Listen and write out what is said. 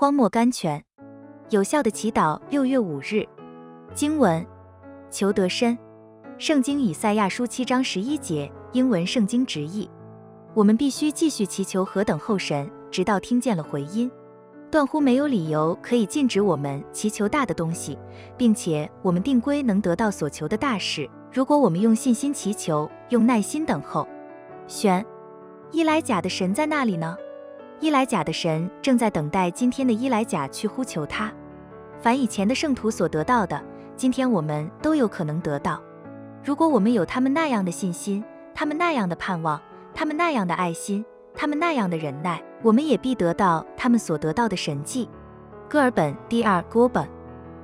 荒漠甘泉。有效的祈祷。六月五日，经文：求得深。圣经以赛亚书七章十一节，英文圣经直译。我们必须继续祈求何等候神，直到听见了回音。断乎没有理由可以禁止我们祈求大的东西，并且我们定规能得到所求的大事。如果我们用信心祈求，用耐心等候。选伊莱贾的神在那里呢？伊莱贾的神正在等待今天的伊莱贾去呼求他。凡以前的圣徒所得到的，今天我们都有可能得到。如果我们有他们那样的信心，他们那样的盼望，他们那样的爱心，他们那样的忍耐，我们也必得到他们所得到的神迹。哥尔本第二，戈本。